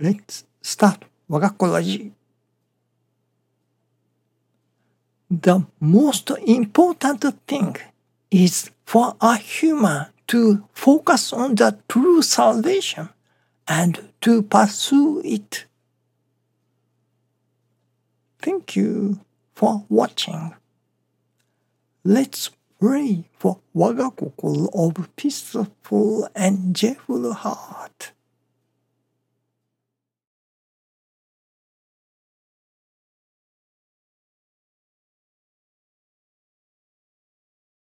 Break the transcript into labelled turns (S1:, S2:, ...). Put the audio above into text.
S1: Let's start 我が子ラジ The most important thing is for a human to focus on the true salvation and to pursue it. Thank you for watching. Let's pray for 我が心 of peaceful and joyful heart.